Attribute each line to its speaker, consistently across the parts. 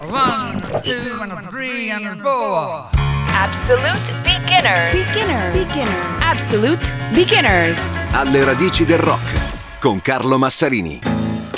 Speaker 1: One, two, and three, and four.
Speaker 2: Absolute beginners.
Speaker 3: Beginners. Beginners. Absolute beginners.
Speaker 4: Alle radici del rock con Carlo Massarini.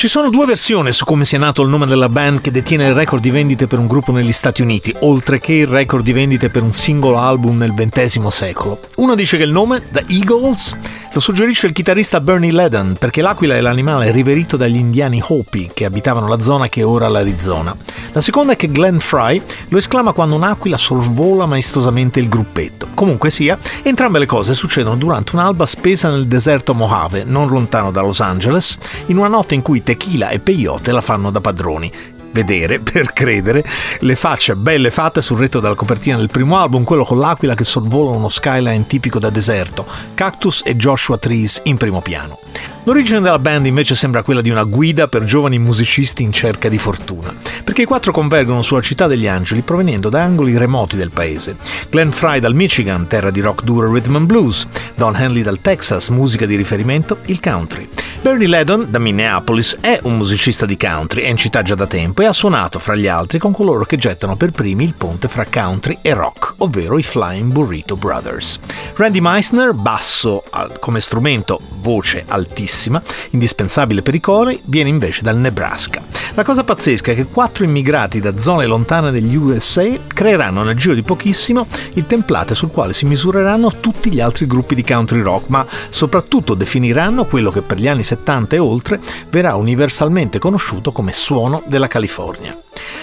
Speaker 5: Ci sono due versioni su come sia nato il nome della band che detiene il record di vendite per un gruppo negli Stati Uniti, oltre che il record di vendite per un singolo album nel XX secolo. Uno dice che il nome, The Eagles, lo suggerisce il chitarrista Bernie Ledden, perché l'aquila è l'animale riverito dagli indiani Hopi che abitavano la zona che è ora l'Arizona. La seconda è che Glenn Fry lo esclama quando un'aquila sorvola maestosamente il gruppetto. Comunque sia, entrambe le cose succedono durante un'alba spesa nel deserto Mojave, non lontano da Los Angeles, in una notte in cui tequila e peyote la fanno da padroni vedere, per credere, le facce belle fatte sul retro della copertina del primo album, quello con l'aquila che sorvola uno skyline tipico da deserto, cactus e Joshua Trees in primo piano. L'origine della band invece sembra quella di una guida per giovani musicisti in cerca di fortuna, perché i quattro convergono sulla città degli angeli provenendo da angoli remoti del paese. Glenn Fry dal Michigan, terra di rock duro rhythm and blues, Don Henley dal Texas, musica di riferimento, il country. Bernie Ledon da Minneapolis è un musicista di country, è in città già da tempo e ha suonato fra gli altri con coloro che gettano per primi il ponte fra country e rock, ovvero i Flying Burrito Brothers. Randy Meissner, basso come strumento, voce altissima, indispensabile per i cori, viene invece dal Nebraska. La cosa pazzesca è che quattro immigrati da zone lontane degli USA creeranno nel giro di pochissimo il template sul quale si misureranno tutti gli altri gruppi di country rock, ma soprattutto definiranno quello che per gli anni 70 e oltre verrà universalmente conosciuto come suono della California.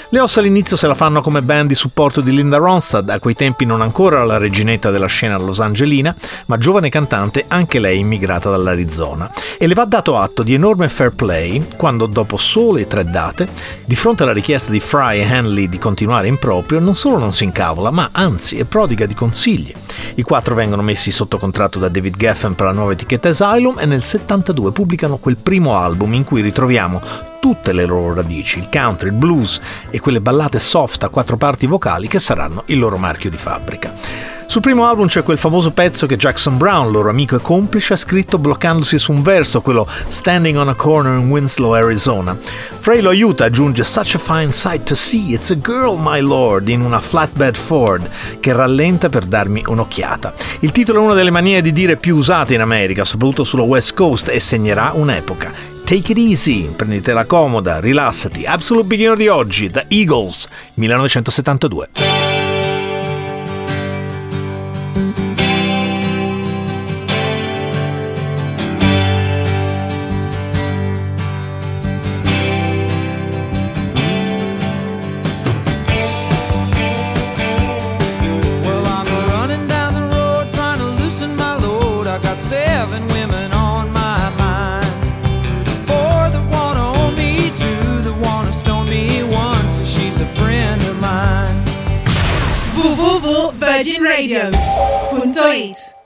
Speaker 5: Le ossa all'inizio se la fanno come band di supporto di Linda Ronstadt, a quei tempi non ancora la reginetta della scena los angelina, ma giovane cantante anche lei immigrata dall'Arizona. E le va dato atto di enorme fair play quando, dopo sole tre date, di fronte alla richiesta di Fry e Hanley di continuare in proprio, non solo non si incavola, ma anzi è prodiga di consigli. I quattro vengono messi sotto contratto da David Geffen per la nuova etichetta Asylum e nel 72 pubblicano quel primo album in cui ritroviamo tutte le loro radici, il country, il blues e quelle ballate soft a quattro parti vocali che saranno il loro marchio di fabbrica. Sul primo album c'è quel famoso pezzo che Jackson Brown, loro amico e complice, ha scritto bloccandosi su un verso, quello Standing on a Corner in Winslow, Arizona. Frey lo aiuta, aggiunge Such a fine sight to see, it's a girl, my lord, in una flatbed Ford, che rallenta per darmi un'occhiata. Il titolo è una delle manie di dire più usate in America, soprattutto sulla West Coast, e segnerà un'epoca. Take it easy, prendetela comoda, rilassati. Absolute Beginner di oggi, The Eagles, 1972.
Speaker 6: Virgin Radio. Punto